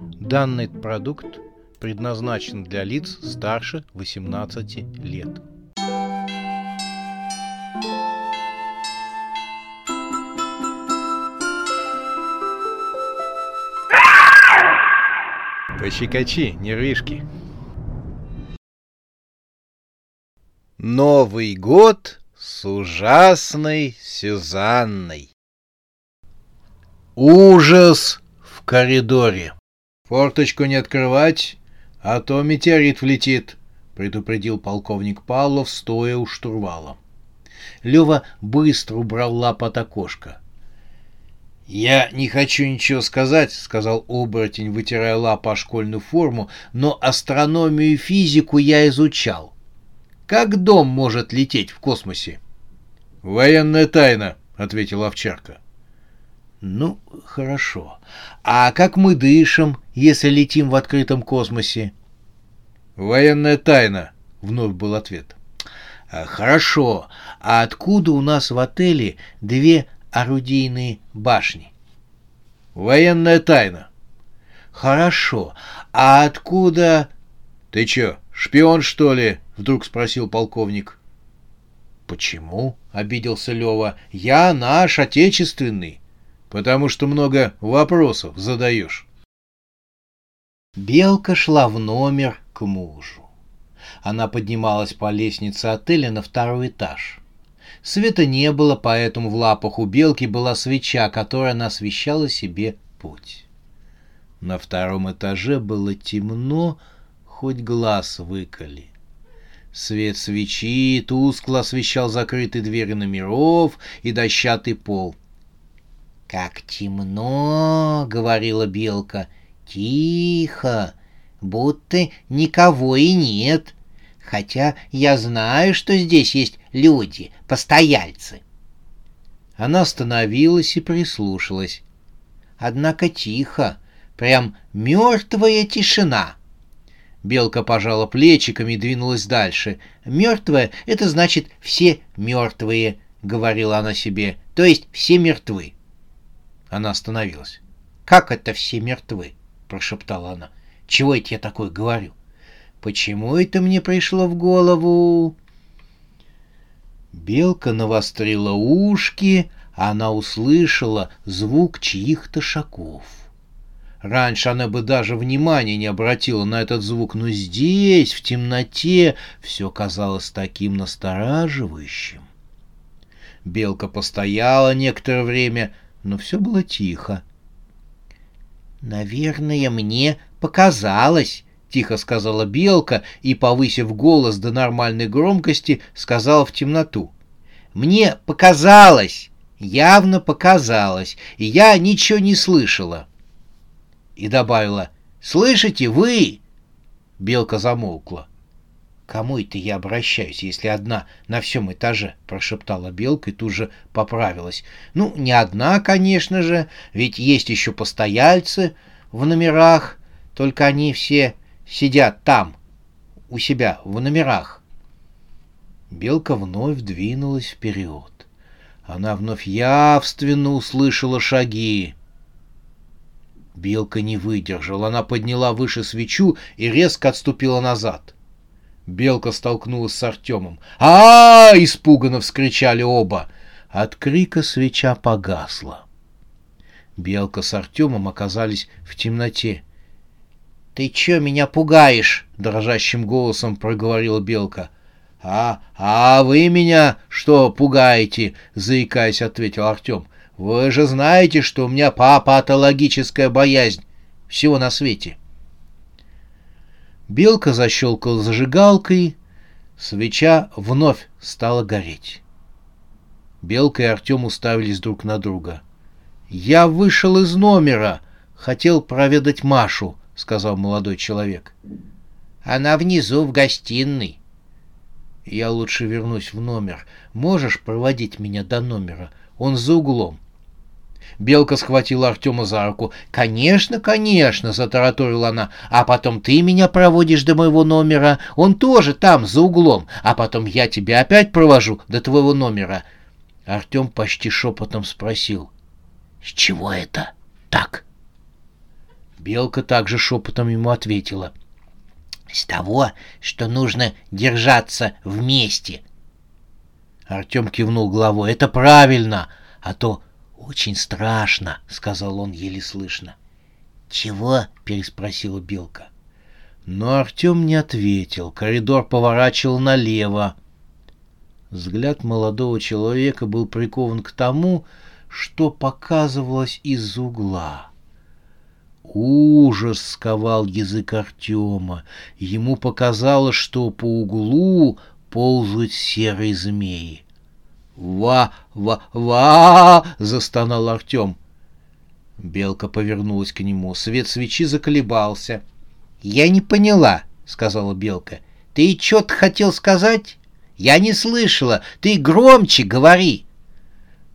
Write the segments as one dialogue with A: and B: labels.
A: Данный продукт предназначен для лиц старше 18 лет. Пощекочи, нервишки. Новый год с ужасной Сюзанной. Ужас в коридоре. Форточку не открывать, а то метеорит влетит, предупредил полковник Павлов, стоя у штурвала. Лева быстро убрал лап от окошка. «Я не хочу ничего сказать», — сказал оборотень, вытирая лапу о школьную форму, «но астрономию и физику я изучал. Как дом может лететь в космосе?» «Военная тайна», — ответила овчарка. «Ну, хорошо. А как мы дышим, если летим в открытом космосе?» «Военная тайна», — вновь был ответ. «Хорошо. А откуда у нас в отеле две орудийные башни. Военная тайна. Хорошо. А откуда... Ты чё, шпион, что ли? Вдруг спросил полковник. Почему? Обиделся Лева. Я наш, отечественный. Потому что много вопросов задаешь. Белка шла в номер к мужу. Она поднималась по лестнице отеля на второй этаж. Света не было, поэтому в лапах у белки была свеча, которая освещала себе путь. На втором этаже было темно, хоть глаз выколи. Свет свечи тускло освещал закрытые двери номеров и дощатый пол. «Как темно!» — говорила белка. «Тихо, будто никого и нет. Хотя я знаю, что здесь есть люди, постояльцы. Она остановилась и прислушалась. Однако тихо, прям мертвая тишина. Белка пожала плечиками и двинулась дальше. «Мертвая — это значит все мертвые», — говорила она себе, — «то есть все мертвы». Она остановилась. «Как это все мертвы?» — прошептала она. «Чего я такое говорю? Почему это мне пришло в голову?» Белка навострила ушки, она услышала звук чьих-то шагов. Раньше она бы даже внимания не обратила на этот звук, но здесь, в темноте, все казалось таким настораживающим. Белка постояла некоторое время, но все было тихо. «Наверное, мне показалось», — тихо сказала белка и, повысив голос до нормальной громкости, сказала в темноту. «Мне показалось, явно показалось, и я ничего не слышала». И добавила «Слышите, вы?» Белка замолкла. «Кому это я обращаюсь, если одна на всем этаже?» — прошептала Белка и тут же поправилась. «Ну, не одна, конечно же, ведь есть еще постояльцы в номерах, только они все сидят там, у себя, в номерах. Белка вновь двинулась вперед. Она вновь явственно услышала шаги. Белка не выдержала. Она подняла выше свечу и резко отступила назад. Белка столкнулась с Артемом. а, -а, испуганно вскричали оба. От крика свеча погасла. Белка с Артемом оказались в темноте. «Ты чё меня пугаешь?» — дрожащим голосом проговорила Белка. «А, а вы меня что пугаете?» — заикаясь, ответил Артем. «Вы же знаете, что у меня патологическая боязнь всего на свете». Белка защелкала зажигалкой, свеча вновь стала гореть. Белка и Артем уставились друг на друга. «Я вышел из номера, хотел проведать Машу», сказал молодой человек. Она внизу в гостиной. Я лучше вернусь в номер. Можешь проводить меня до номера? Он за углом. Белка схватила Артема за руку. «Конечно, конечно!» — затараторила она. «А потом ты меня проводишь до моего номера. Он тоже там, за углом. А потом я тебя опять провожу до твоего номера». Артем почти шепотом спросил. «С чего это так?» Белка также шепотом ему ответила. «С того, что нужно держаться вместе». Артем кивнул головой. «Это правильно, а то очень страшно», — сказал он еле слышно. «Чего?» — переспросила Белка. Но Артем не ответил. Коридор поворачивал налево. Взгляд молодого человека был прикован к тому, что показывалось из угла. Ужас сковал язык Артема. Ему показалось, что по углу ползают серые змеи. «Ва! Ва! Ва!» — застонал Артем. Белка повернулась к нему. Свет свечи заколебался. «Я не поняла», — сказала Белка. «Ты что-то хотел сказать? Я не слышала. Ты громче говори».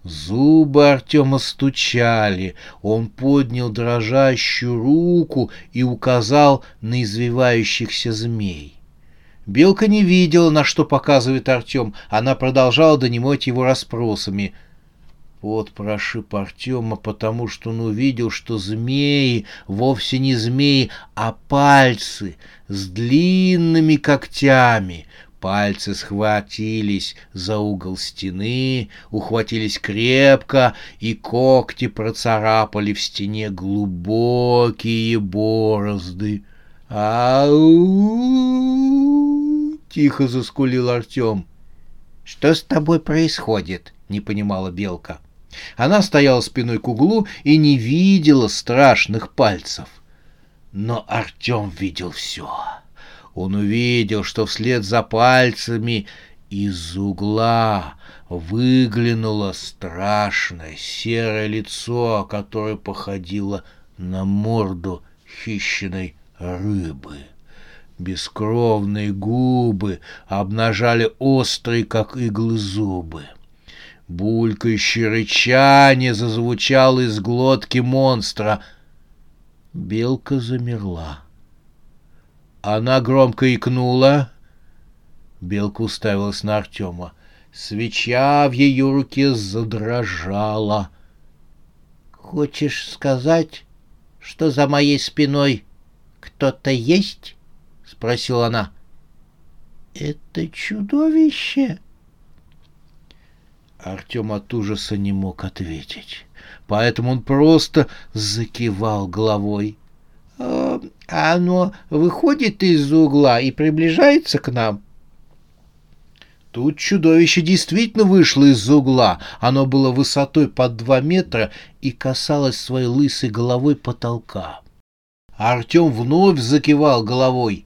A: Зубы Артема стучали. Он поднял дрожащую руку и указал на извивающихся змей. Белка не видела, на что показывает Артем. Она продолжала донимать его расспросами. Вот прошиб Артема, потому что он увидел, что змеи вовсе не змеи, а пальцы с длинными когтями — Пальцы схватились за угол стены, ухватились крепко, и когти процарапали в стене глубокие борозды. «Ау!» — тихо заскулил Артем. «Что с тобой происходит?» — не понимала Белка. Она стояла спиной к углу и не видела страшных пальцев. Но Артем видел все. Он увидел, что вслед за пальцами из угла выглянуло страшное серое лицо, которое походило на морду хищной рыбы. Бескровные губы обнажали острые, как иглы, зубы. Булькающее рычание зазвучало из глотки монстра. Белка замерла. Она громко икнула. Белка уставилась на Артема. Свеча в ее руке задрожала. «Хочешь сказать, что за моей спиной кто-то есть?» — спросила она. «Это чудовище!» Артем от ужаса не мог ответить, поэтому он просто закивал головой. А оно выходит из угла и приближается к нам. Тут чудовище действительно вышло из угла. Оно было высотой под два метра и касалось своей лысой головой потолка. Артем вновь закивал головой.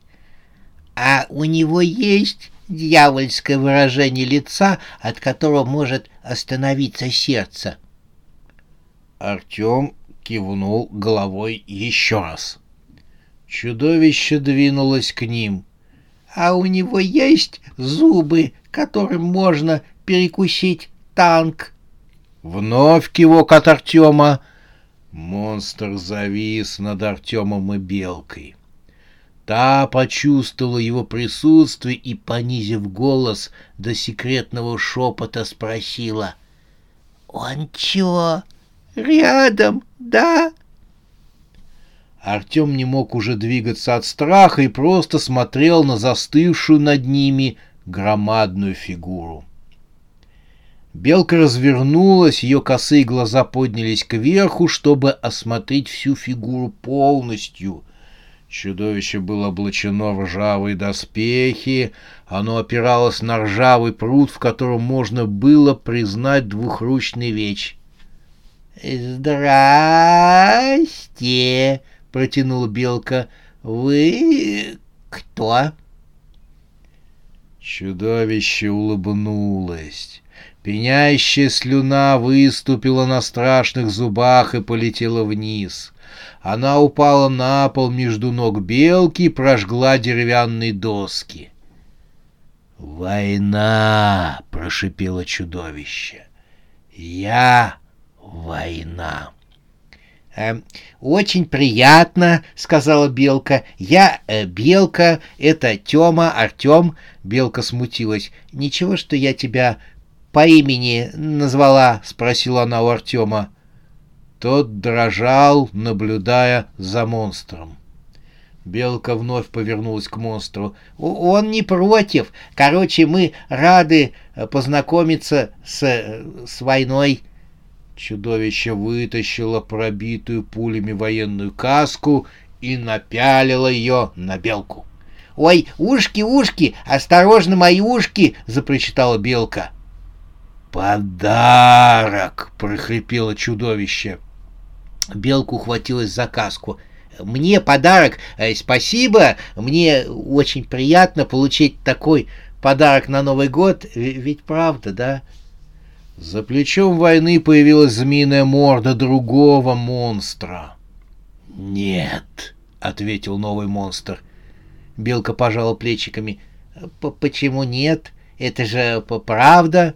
A: «А у него есть дьявольское выражение лица, от которого может остановиться сердце?» Артем кивнул головой еще раз. Чудовище двинулось к ним. «А у него есть зубы, которым можно перекусить танк?» Вновь кивок от Артема. Монстр завис над Артемом и Белкой. Та почувствовала его присутствие и, понизив голос до секретного шепота, спросила. «Он чё, рядом, да?» Артем не мог уже двигаться от страха и просто смотрел на застывшую над ними громадную фигуру. Белка развернулась, ее косые глаза поднялись кверху, чтобы осмотреть всю фигуру полностью. Чудовище было облачено в ржавые доспехи, оно опиралось на ржавый пруд, в котором можно было признать двухручный веч. «Здрасте!» — протянула Белка. «Вы кто?» Чудовище улыбнулось. Пенящая слюна выступила на страшных зубах и полетела вниз. Она упала на пол между ног белки и прожгла деревянные доски. «Война!» — прошипело чудовище. «Я война!» «Э, «Очень приятно», — сказала Белка. «Я э, Белка, это Тёма, Артём». Белка смутилась. «Ничего, что я тебя по имени назвала?» — спросила она у Артёма. Тот дрожал, наблюдая за монстром. Белка вновь повернулась к монстру.
B: «Он не против. Короче, мы рады э, познакомиться с, с войной».
A: Чудовище вытащило пробитую пулями военную каску и напялило ее на белку.
B: «Ой, ушки, ушки! Осторожно, мои ушки!» — запричитала белка.
A: «Подарок!» — прохрипело чудовище.
B: Белка ухватилась за каску. «Мне подарок! Э, спасибо! Мне очень приятно получить такой подарок на Новый год. Ведь правда, да?»
A: За плечом войны появилась змеиная морда другого монстра. «Нет», — ответил новый монстр.
B: Белка пожала плечиками. «Почему нет? Это же правда?»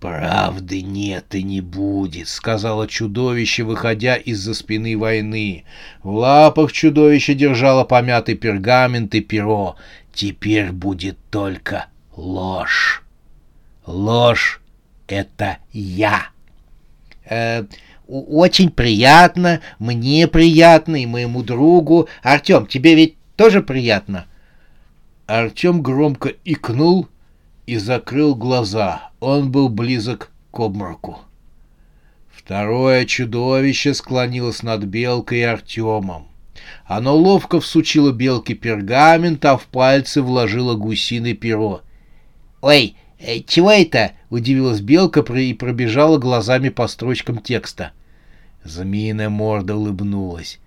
A: «Правды нет и не будет», — сказала чудовище, выходя из-за спины войны. В лапах чудовище держало помятый пергамент и перо. «Теперь будет только ложь. Ложь — это я».
B: Э, «Очень приятно, мне приятно и моему другу. Артем, тебе ведь тоже приятно?»
A: Артем громко икнул и закрыл глаза. Он был близок к обмороку. Второе чудовище склонилось над Белкой и Артемом. Оно ловко всучило Белке пергамент, а в пальцы вложило гусиное перо.
B: «Ой, э, чего это?» — удивилась Белка и пробежала глазами по строчкам текста.
A: Змеиная морда улыбнулась.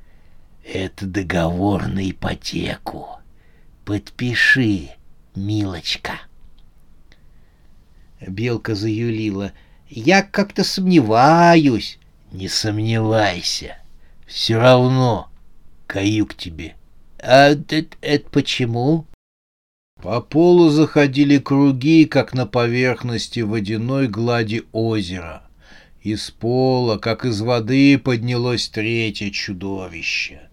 A: «Это договор на ипотеку. Подпиши, милочка».
B: Белка заюлила. «Я как-то сомневаюсь».
A: «Не сомневайся. Все равно каюк тебе».
B: «А это, это почему?»
A: По полу заходили круги, как на поверхности водяной глади озера. Из пола, как из воды, поднялось третье чудовище.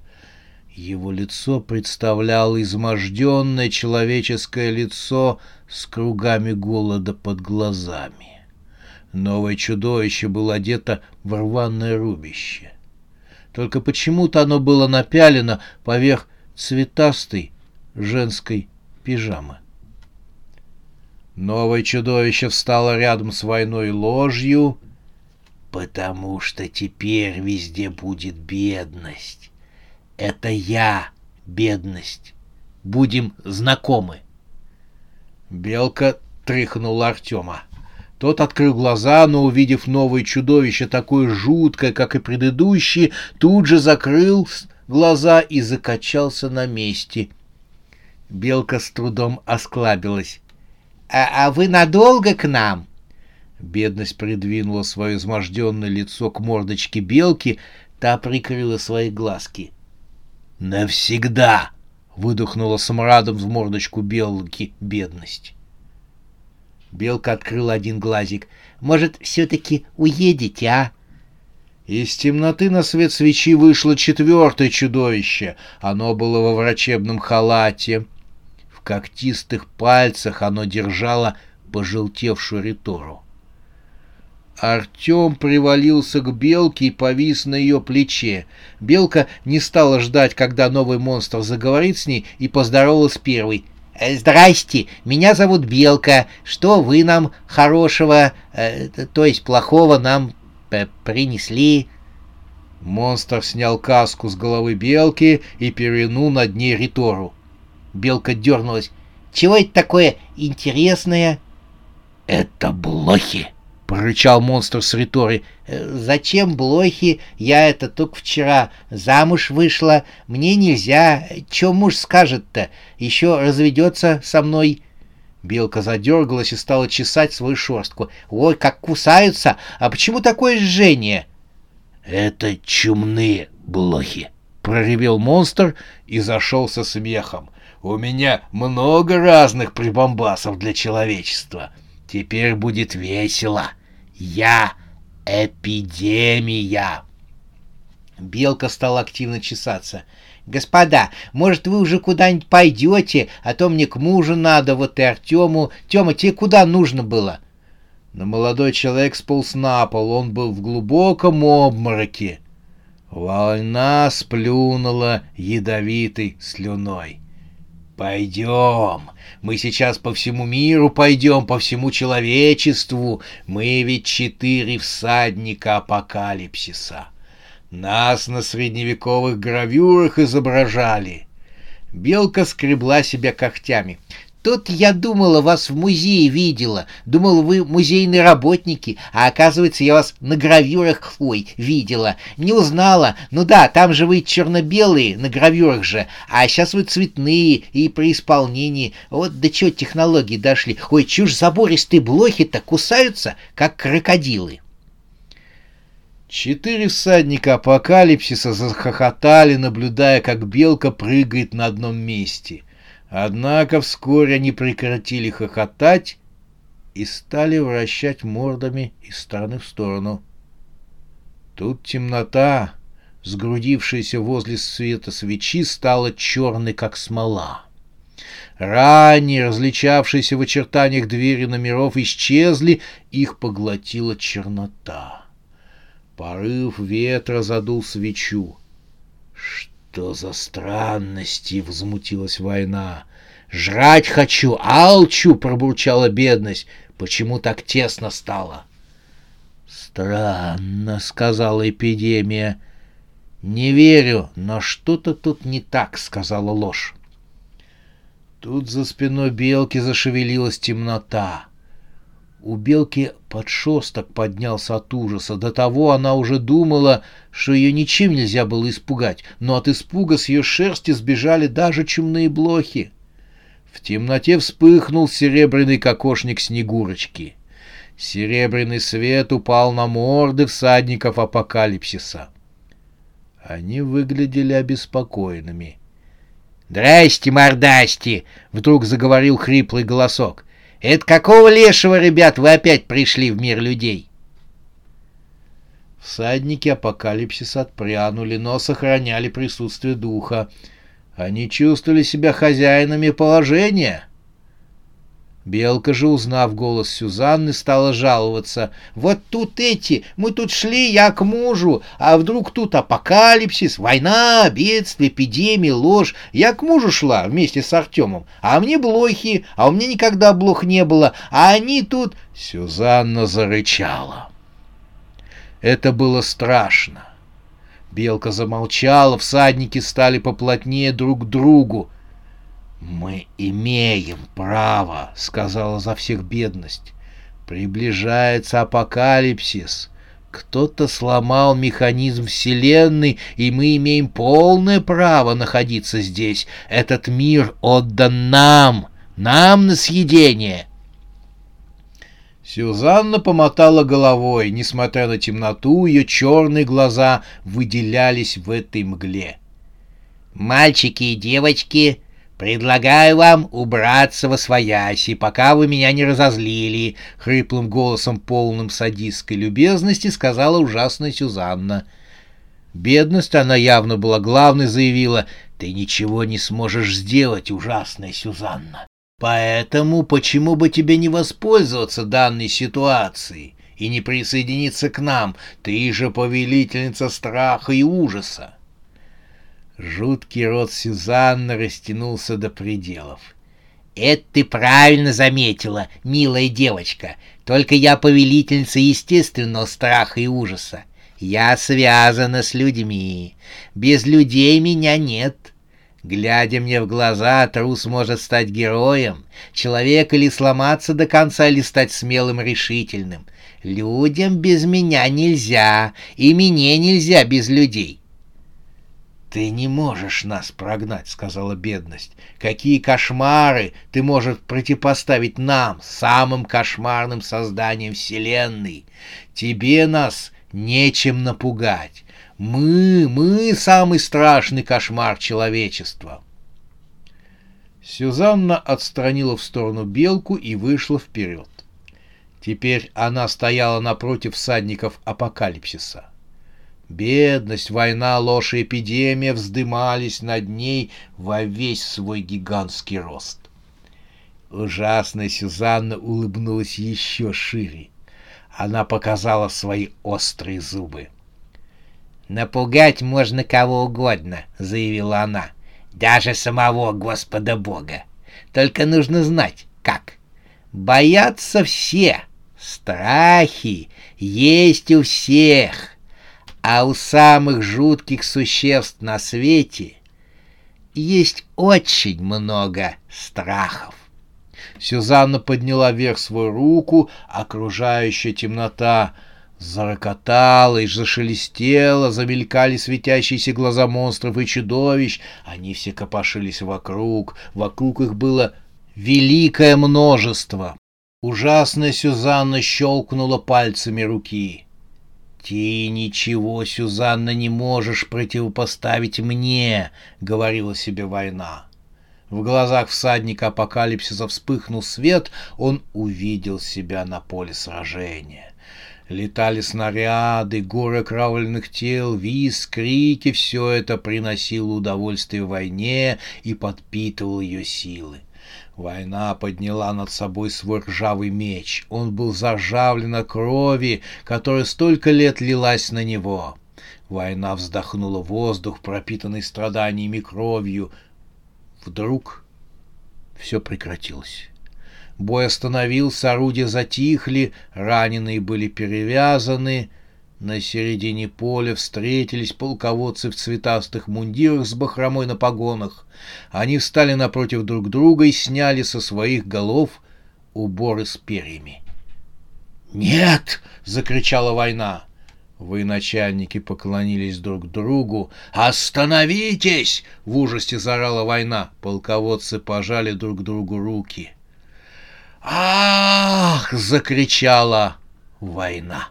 A: Его лицо представляло изможденное человеческое лицо с кругами голода под глазами. Новое чудовище было одето в рваное рубище. Только почему-то оно было напялено поверх цветастой женской пижамы. Новое чудовище встало рядом с войной ложью, потому что теперь везде будет бедность. Это я, бедность. Будем знакомы. Белка тряхнула Артема. Тот открыл глаза, но, увидев новое чудовище, такое жуткое, как и предыдущие, тут же закрыл глаза и закачался на месте. Белка с трудом осклабилась.
B: «А, а вы надолго к нам?»
A: Бедность придвинула свое изможденное лицо к мордочке белки, та прикрыла свои глазки. «Навсегда!» выдохнула смрадом в мордочку белки бедность.
B: Белка открыла один глазик. «Может, все-таки уедете, а?»
A: Из темноты на свет свечи вышло четвертое чудовище. Оно было во врачебном халате. В когтистых пальцах оно держало пожелтевшую ритору. Артем привалился к белке и повис на ее плече. Белка не стала ждать, когда новый монстр заговорит с ней, и поздоровалась первой.
B: «Э, «Здрасте, меня зовут Белка. Что вы нам хорошего, э, то есть плохого, нам э, принесли?»
A: Монстр снял каску с головы белки и перенул над ней Ритору.
B: Белка дернулась. «Чего это такое интересное?»
A: «Это блохи!» Прорычал монстр с риторой.
B: «Э, «Зачем блохи? Я это только вчера замуж вышла. Мне нельзя. Че муж скажет-то? Еще разведется со мной».
A: Белка задергалась и стала чесать свою шерстку.
B: «Ой, как кусаются! А почему такое жжение?»
A: «Это чумные блохи!» — проревел монстр и зашел со смехом. «У меня много разных прибамбасов для человечества. Теперь будет весело!» Я эпидемия.
B: Белка стала активно чесаться. «Господа, может, вы уже куда-нибудь пойдете, а то мне к мужу надо, вот и Артему. Тема, тебе куда нужно было?»
A: но молодой человек сполз на пол, он был в глубоком обмороке. Война сплюнула ядовитой слюной. «Пойдем, мы сейчас по всему миру пойдем, по всему человечеству. Мы ведь четыре всадника апокалипсиса. Нас на средневековых гравюрах изображали». Белка скребла себя когтями. Тут я думала, вас в музее видела. Думала, вы музейные работники, а оказывается, я вас на гравюрах, ой, видела. Не узнала. Ну да, там же вы черно-белые, на гравюрах же, а сейчас вы цветные и при исполнении. Вот до чего технологии дошли. Ой, чушь забористые блохи-то кусаются, как крокодилы. Четыре всадника апокалипсиса захохотали, наблюдая, как белка прыгает на одном месте — Однако вскоре они прекратили хохотать и стали вращать мордами из стороны в сторону. Тут темнота, сгрудившаяся возле света свечи, стала черной, как смола. Ранее различавшиеся в очертаниях двери номеров исчезли, их поглотила чернота. Порыв ветра задул свечу. Что «Что за странности?» — возмутилась война. «Жрать хочу, алчу!» — пробурчала бедность. «Почему так тесно стало?» «Странно», — сказала эпидемия. «Не верю, но что-то тут не так», — сказала ложь. Тут за спиной белки зашевелилась темнота. У белки подшесток поднялся от ужаса. До того она уже думала, что ее ничем нельзя было испугать, но от испуга с ее шерсти сбежали даже чумные блохи. В темноте вспыхнул серебряный кокошник Снегурочки. Серебряный свет упал на морды всадников апокалипсиса. Они выглядели обеспокоенными. «Здрасте, мордасти!» — вдруг заговорил хриплый голосок. Это какого лешего, ребят, вы опять пришли в мир людей? Всадники апокалипсиса отпрянули, но сохраняли присутствие духа. Они чувствовали себя хозяинами положения — Белка же, узнав голос Сюзанны, стала жаловаться. «Вот тут эти, мы тут шли, я к мужу, а вдруг тут апокалипсис, война, бедствие, эпидемия, ложь. Я к мужу шла вместе с Артемом, а мне блохи, а у меня никогда блох не было, а они тут...» Сюзанна зарычала. Это было страшно. Белка замолчала, всадники стали поплотнее друг к другу. «Мы имеем право», — сказала за всех бедность. «Приближается апокалипсис. Кто-то сломал механизм Вселенной, и мы имеем полное право находиться здесь. Этот мир отдан нам, нам на съедение». Сюзанна помотала головой. Несмотря на темноту, ее черные глаза выделялись в этой мгле. «Мальчики и девочки», «Предлагаю вам убраться во свояси, пока вы меня не разозлили», — хриплым голосом, полным садистской любезности, сказала ужасная Сюзанна. Бедность она явно была главной, заявила, «Ты ничего не сможешь сделать, ужасная Сюзанна. Поэтому почему бы тебе не воспользоваться данной ситуацией и не присоединиться к нам? Ты же повелительница страха и ужаса». Жуткий рот Сюзанны растянулся до пределов. «Это ты правильно заметила, милая девочка. Только я повелительница естественного страха и ужаса. Я связана с людьми. Без людей меня нет. Глядя мне в глаза, трус может стать героем, человек или сломаться до конца, или стать смелым решительным. Людям без меня нельзя, и мне нельзя без людей. «Ты не можешь нас прогнать», — сказала бедность. «Какие кошмары ты можешь противопоставить нам, самым кошмарным созданием Вселенной? Тебе нас нечем напугать. Мы, мы самый страшный кошмар человечества». Сюзанна отстранила в сторону белку и вышла вперед. Теперь она стояла напротив всадников апокалипсиса. Бедность, война, ложь и эпидемия вздымались над ней во весь свой гигантский рост. Ужасная Сюзанна улыбнулась еще шире. Она показала свои острые зубы.
B: «Напугать можно кого угодно», — заявила она. «Даже самого Господа Бога. Только нужно знать, как. Боятся все. Страхи есть у всех. А у самых жутких существ на свете есть очень много страхов.
A: Сюзанна подняла вверх свою руку, окружающая темнота зарокотала и зашелестела, замелькали светящиеся глаза монстров и чудовищ. Они все копошились вокруг, вокруг их было великое множество. Ужасная Сюзанна щелкнула пальцами руки. «Ты ничего, Сюзанна, не можешь противопоставить мне», — говорила себе война. В глазах всадника апокалипсиса вспыхнул свет, он увидел себя на поле сражения. Летали снаряды, горы кровавленных тел, виз, крики — все это приносило удовольствие войне и подпитывало ее силы. Война подняла над собой свой ржавый меч. Он был заржавлен от крови, которая столько лет лилась на него. Война вздохнула воздух, пропитанный страданиями кровью, Вдруг все прекратилось. Бой остановился, орудия затихли, раненые были перевязаны. На середине поля встретились полководцы в цветастых мундирах с бахромой на погонах. Они встали напротив друг друга и сняли со своих голов уборы с перьями. «Нет!» — закричала война. Военачальники поклонились друг другу. «Остановитесь!» — в ужасе заорала война. Полководцы пожали друг другу руки. «Ах!» — закричала война.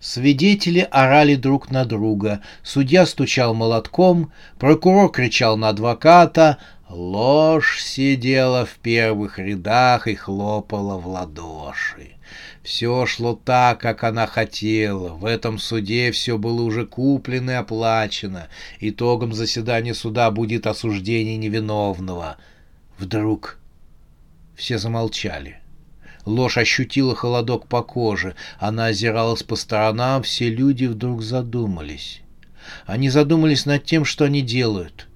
A: Свидетели орали друг на друга, судья стучал молотком, прокурор кричал на адвоката, ложь сидела в первых рядах и хлопала в ладоши. Все шло так, как она хотела. В этом суде все было уже куплено и оплачено. Итогом заседания суда будет осуждение невиновного. Вдруг все замолчали. Ложь ощутила холодок по коже. Она озиралась по сторонам, все люди вдруг задумались. Они задумались над тем, что они делают.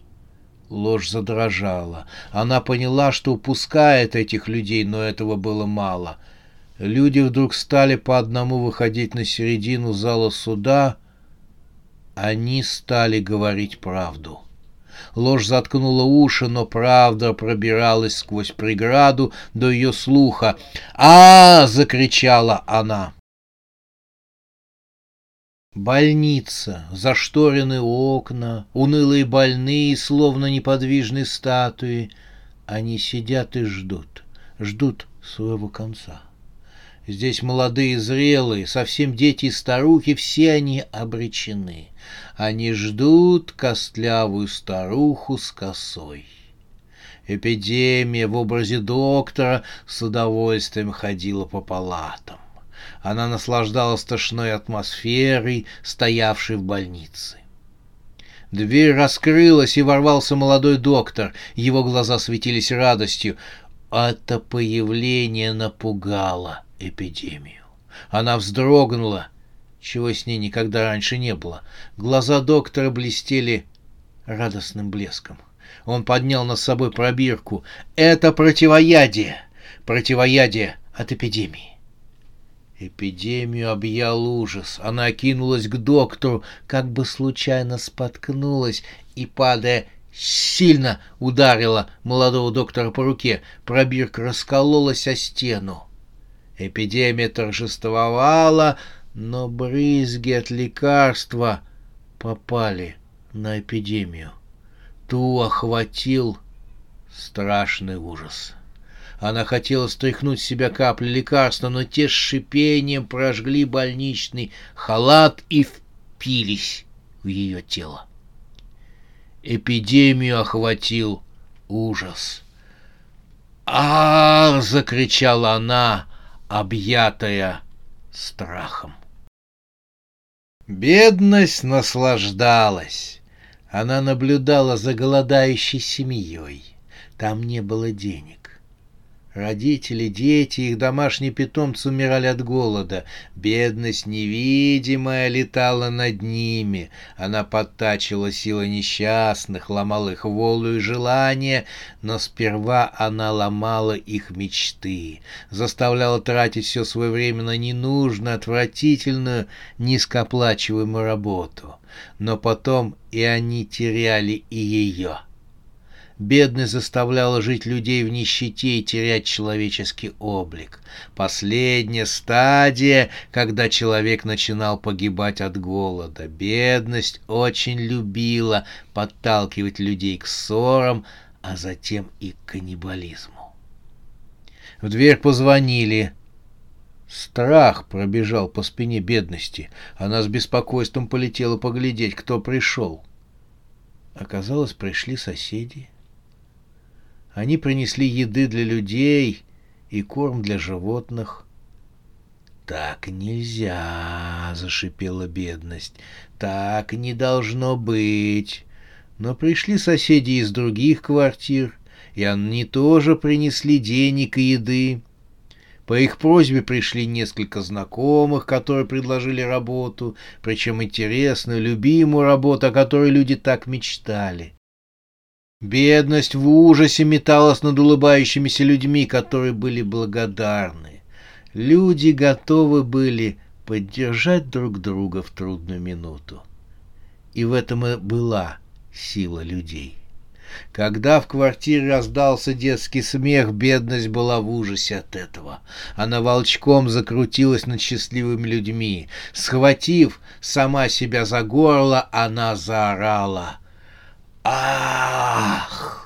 A: Ложь задрожала. Она поняла, что упускает этих людей, но этого было мало — Люди вдруг стали по одному выходить на середину зала суда. Они стали говорить правду. Ложь заткнула уши, но правда пробиралась сквозь преграду до ее слуха. а, закричала она. Больница, зашторенные окна, унылые больные, словно неподвижные статуи. Они сидят и ждут, ждут своего конца. Здесь молодые, зрелые, совсем дети и старухи, все они обречены. Они ждут костлявую старуху с косой. Эпидемия в образе доктора с удовольствием ходила по палатам. Она наслаждалась тошной атмосферой, стоявшей в больнице. Дверь раскрылась, и ворвался молодой доктор. Его глаза светились радостью. Это появление напугало эпидемию. Она вздрогнула, чего с ней никогда раньше не было. Глаза доктора блестели радостным блеском. Он поднял над собой пробирку. «Это противоядие! Противоядие от эпидемии!» Эпидемию объял ужас. Она кинулась к доктору, как бы случайно споткнулась и, падая, сильно ударила молодого доктора по руке. Пробирка раскололась о стену. Эпидемия торжествовала, но брызги от лекарства попали на эпидемию. Ту охватил страшный ужас. Она хотела стряхнуть с себя капли лекарства, но те с шипением прожгли больничный халат и впились в ее тело. Эпидемию охватил ужас. а, закричала она, объятая страхом. Бедность наслаждалась. Она наблюдала за голодающей семьей. Там не было денег. Родители, дети, их домашние питомцы умирали от голода. Бедность невидимая летала над ними. Она подтачивала силы несчастных, ломала их волю и желания, но сперва она ломала их мечты, заставляла тратить все свое время на ненужную, отвратительную, низкооплачиваемую работу. Но потом и они теряли и ее. Бедность заставляла жить людей в нищете и терять человеческий облик. Последняя стадия, когда человек начинал погибать от голода. Бедность очень любила подталкивать людей к ссорам, а затем и к каннибализму. В дверь позвонили. Страх пробежал по спине бедности. Она с беспокойством полетела поглядеть, кто пришел. Оказалось, пришли соседи. Они принесли еды для людей и корм для животных. «Так нельзя!» — зашипела бедность. «Так не должно быть!» Но пришли соседи из других квартир, и они тоже принесли денег и еды. По их просьбе пришли несколько знакомых, которые предложили работу, причем интересную, любимую работу, о которой люди так мечтали. Бедность в ужасе металась над улыбающимися людьми, которые были благодарны. Люди готовы были поддержать друг друга в трудную минуту. И в этом и была сила людей. Когда в квартире раздался детский смех, бедность была в ужасе от этого. Она волчком закрутилась над счастливыми людьми. Схватив сама себя за горло, она заорала — Ах!